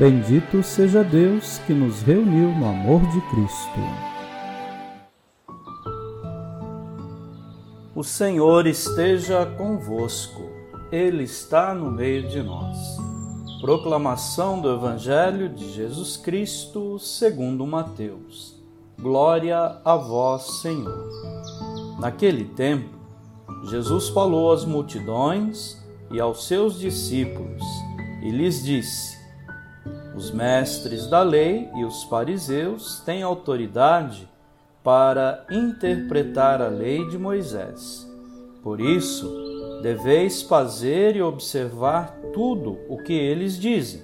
Bendito seja Deus que nos reuniu no amor de Cristo. O Senhor esteja convosco, Ele está no meio de nós. Proclamação do Evangelho de Jesus Cristo, segundo Mateus. Glória a vós, Senhor. Naquele tempo, Jesus falou às multidões e aos seus discípulos e lhes disse: os mestres da lei e os fariseus têm autoridade para interpretar a lei de Moisés. Por isso, deveis fazer e observar tudo o que eles dizem.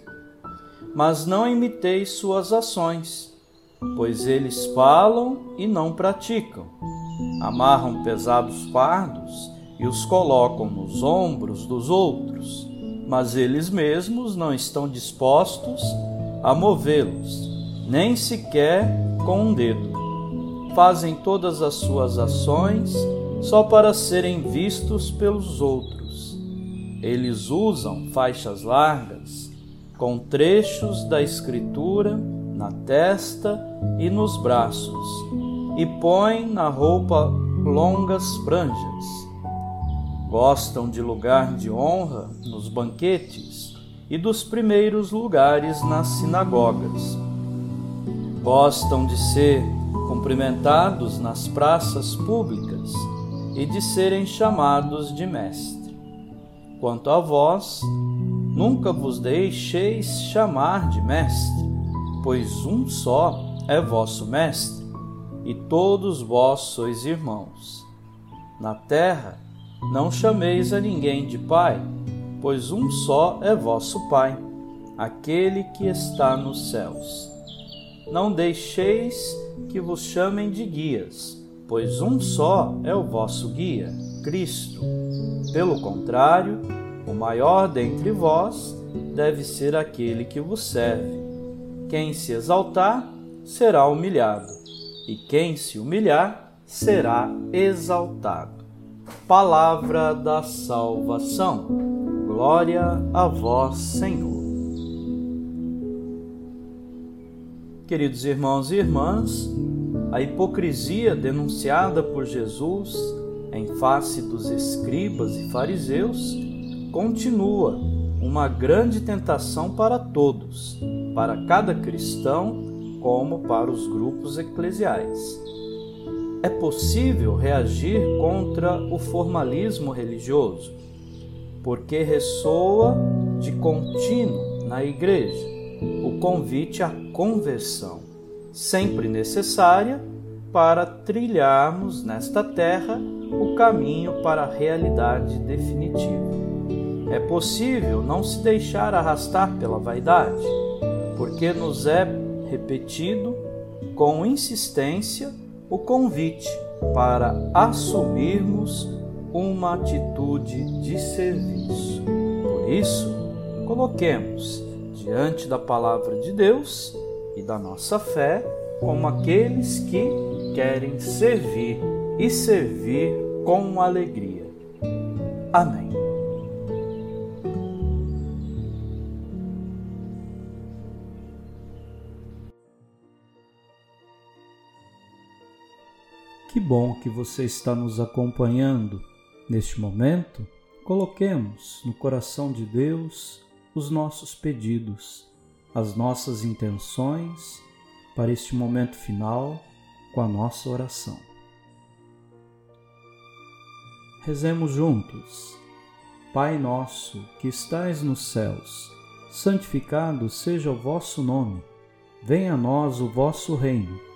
Mas não imiteis suas ações, pois eles falam e não praticam. Amarram pesados fardos e os colocam nos ombros dos outros mas eles mesmos não estão dispostos a movê-los, nem sequer com um dedo. Fazem todas as suas ações só para serem vistos pelos outros. Eles usam faixas largas com trechos da Escritura na testa e nos braços, e põem na roupa longas franjas Gostam de lugar de honra nos banquetes e dos primeiros lugares nas sinagogas. Gostam de ser cumprimentados nas praças públicas e de serem chamados de mestre. Quanto a vós, nunca vos deixeis chamar de mestre, pois um só é vosso mestre, e todos vós sois irmãos. Na terra, não chameis a ninguém de Pai, pois um só é vosso Pai, aquele que está nos céus. Não deixeis que vos chamem de guias, pois um só é o vosso guia, Cristo. Pelo contrário, o maior dentre vós deve ser aquele que vos serve. Quem se exaltar será humilhado, e quem se humilhar será exaltado. Palavra da salvação. Glória a vós, Senhor. Queridos irmãos e irmãs, a hipocrisia denunciada por Jesus em face dos escribas e fariseus continua uma grande tentação para todos, para cada cristão, como para os grupos eclesiais é possível reagir contra o formalismo religioso, porque ressoa de contínuo na igreja o convite à conversão, sempre necessária para trilharmos nesta terra o caminho para a realidade definitiva. É possível não se deixar arrastar pela vaidade, porque nos é repetido com insistência o convite para assumirmos uma atitude de serviço. Por isso, coloquemos diante da palavra de Deus e da nossa fé como aqueles que querem servir e servir com alegria. Amém. Que bom que você está nos acompanhando neste momento. Coloquemos no coração de Deus os nossos pedidos, as nossas intenções para este momento final com a nossa oração. Rezemos juntos. Pai nosso que estais nos céus, santificado seja o vosso nome. Venha a nós o vosso reino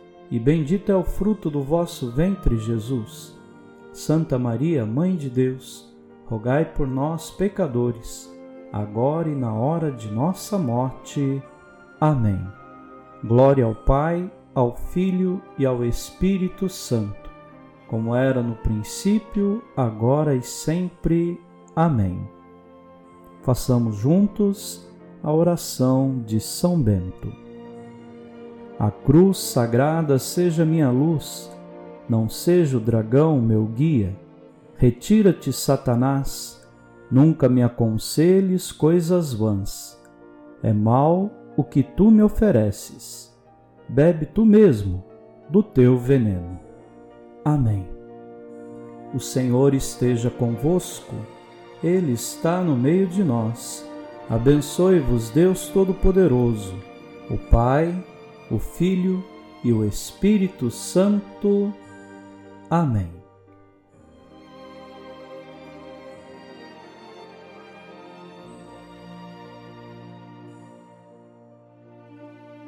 e bendito é o fruto do vosso ventre, Jesus. Santa Maria, Mãe de Deus, rogai por nós, pecadores, agora e na hora de nossa morte. Amém. Glória ao Pai, ao Filho e ao Espírito Santo, como era no princípio, agora e sempre. Amém. Façamos juntos a oração de São Bento. A cruz sagrada seja minha luz, não seja o dragão meu guia. Retira-te, Satanás, nunca me aconselhes coisas vãs. É mal o que tu me ofereces. Bebe tu mesmo do teu veneno. Amém. O Senhor esteja convosco, Ele está no meio de nós. Abençoe-vos, Deus Todo-Poderoso, o Pai, o Filho e o Espírito Santo. Amém.